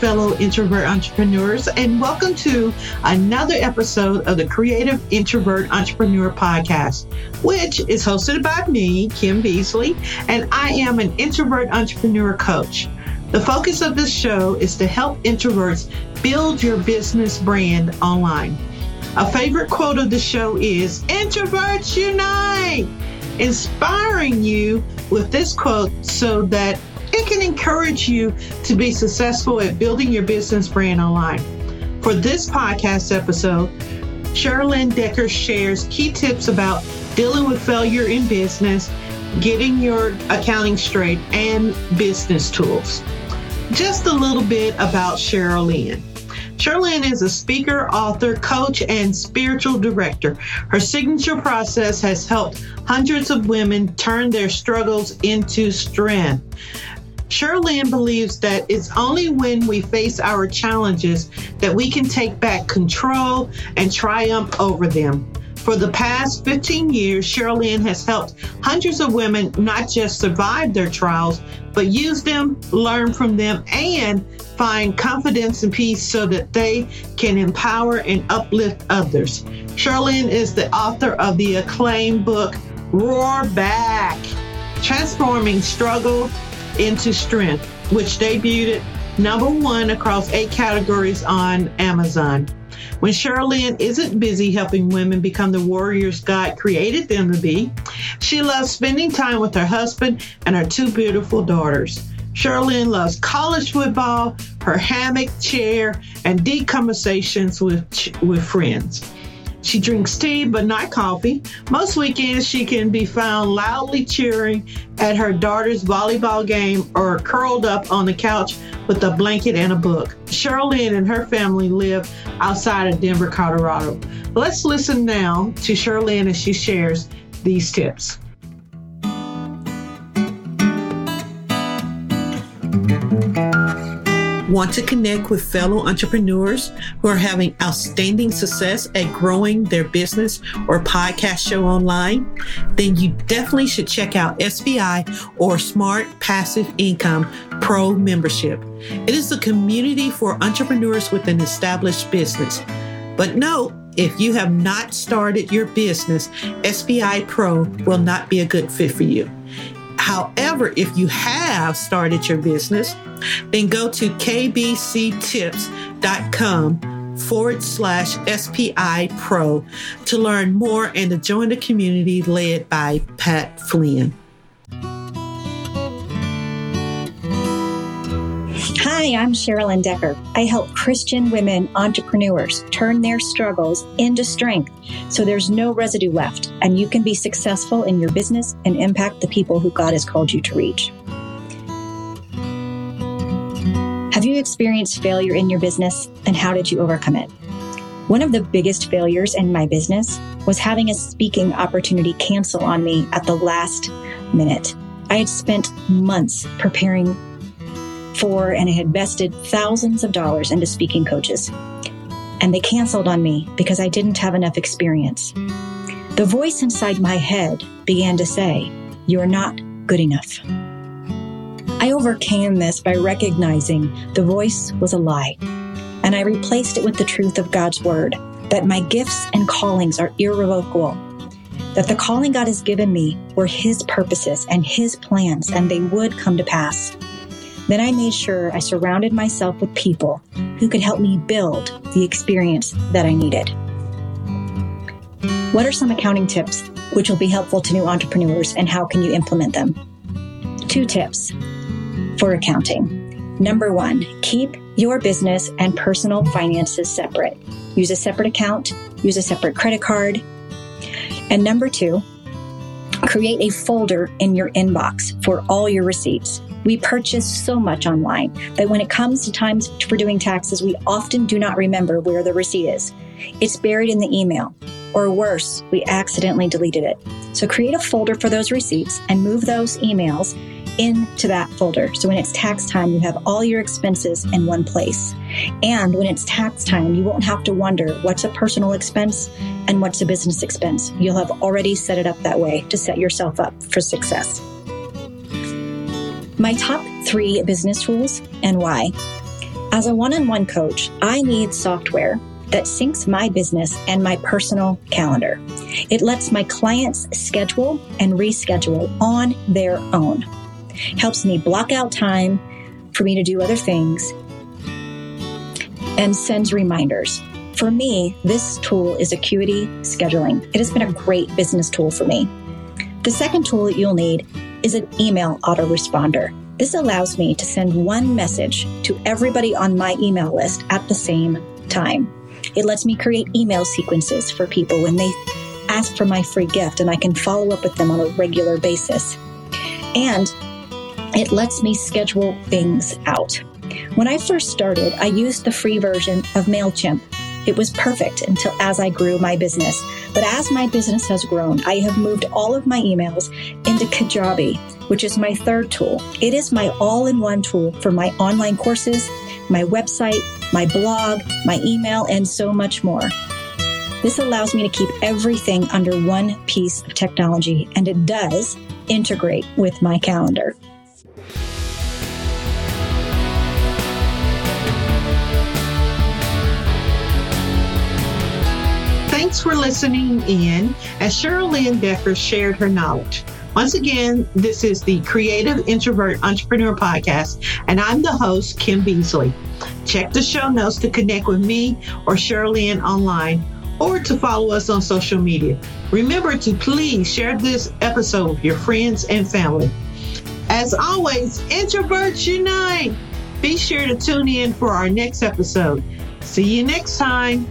fellow introvert entrepreneurs, and welcome to another episode of the Creative Introvert Entrepreneur Podcast, which is hosted by me, Kim Beasley, and I am an introvert entrepreneur coach. The focus of this show is to help introverts build your business brand online. A favorite quote of the show is Introverts Unite! Inspiring you with this quote so that can encourage you to be successful at building your business brand online. For this podcast episode, Cherlyn Decker shares key tips about dealing with failure in business, getting your accounting straight, and business tools. Just a little bit about Cherlyn. Cherlyn is a speaker, author, coach, and spiritual director. Her signature process has helped hundreds of women turn their struggles into strength. Cherlyn believes that it's only when we face our challenges that we can take back control and triumph over them. For the past 15 years, Cherlyn has helped hundreds of women not just survive their trials, but use them, learn from them, and find confidence and peace so that they can empower and uplift others. Cherlyn is the author of the acclaimed book, Roar Back Transforming Struggle into Strength, which debuted at number one across eight categories on Amazon. When Cherlyn isn't busy helping women become the warriors God created them to be, she loves spending time with her husband and her two beautiful daughters. Cherlyn loves college football, her hammock chair, and deep conversations with, with friends. She drinks tea, but not coffee. Most weekends, she can be found loudly cheering at her daughter's volleyball game or curled up on the couch with a blanket and a book. Cherlyn and her family live outside of Denver, Colorado. Let's listen now to Cherlyn as she shares these tips. Want to connect with fellow entrepreneurs who are having outstanding success at growing their business or podcast show online? Then you definitely should check out SPI or Smart Passive Income Pro membership. It is a community for entrepreneurs with an established business. But note, if you have not started your business, SPI Pro will not be a good fit for you. However, if you have started your business, then go to kbctips.com forward slash SPI Pro to learn more and to join the community led by Pat Flynn. Hi, I'm Cherlyn Decker. I help Christian women entrepreneurs turn their struggles into strength so there's no residue left and you can be successful in your business and impact the people who God has called you to reach. Have you experienced failure in your business and how did you overcome it? One of the biggest failures in my business was having a speaking opportunity cancel on me at the last minute. I had spent months preparing for and had invested thousands of dollars into speaking coaches. And they canceled on me because I didn't have enough experience. The voice inside my head began to say, You're not good enough. I overcame this by recognizing the voice was a lie, and I replaced it with the truth of God's word that my gifts and callings are irrevocable, that the calling God has given me were His purposes and His plans, and they would come to pass. Then I made sure I surrounded myself with people who could help me build the experience that I needed. What are some accounting tips which will be helpful to new entrepreneurs and how can you implement them? Two tips for accounting. Number one, keep your business and personal finances separate. Use a separate account, use a separate credit card. And number two, create a folder in your inbox for all your receipts. We purchase so much online that when it comes to times for doing taxes, we often do not remember where the receipt is. It's buried in the email, or worse, we accidentally deleted it. So create a folder for those receipts and move those emails into that folder. So when it's tax time, you have all your expenses in one place. And when it's tax time, you won't have to wonder what's a personal expense and what's a business expense. You'll have already set it up that way to set yourself up for success. My top three business rules and why. As a one on one coach, I need software that syncs my business and my personal calendar. It lets my clients schedule and reschedule on their own. Helps me block out time for me to do other things and sends reminders. For me, this tool is Acuity Scheduling. It has been a great business tool for me. The second tool that you'll need is an email autoresponder. This allows me to send one message to everybody on my email list at the same time. It lets me create email sequences for people when they ask for my free gift, and I can follow up with them on a regular basis. And it lets me schedule things out. When I first started, I used the free version of MailChimp it was perfect until as I grew my business. But as my business has grown, I have moved all of my emails into Kajabi, which is my third tool. It is my all in one tool for my online courses, my website, my blog, my email, and so much more. This allows me to keep everything under one piece of technology, and it does integrate with my calendar. Thanks for listening in as Cherlyn Decker shared her knowledge. Once again, this is the Creative Introvert Entrepreneur Podcast, and I'm the host, Kim Beasley. Check the show notes to connect with me or Cheryl Lynn online or to follow us on social media. Remember to please share this episode with your friends and family. As always, introverts unite. Be sure to tune in for our next episode. See you next time.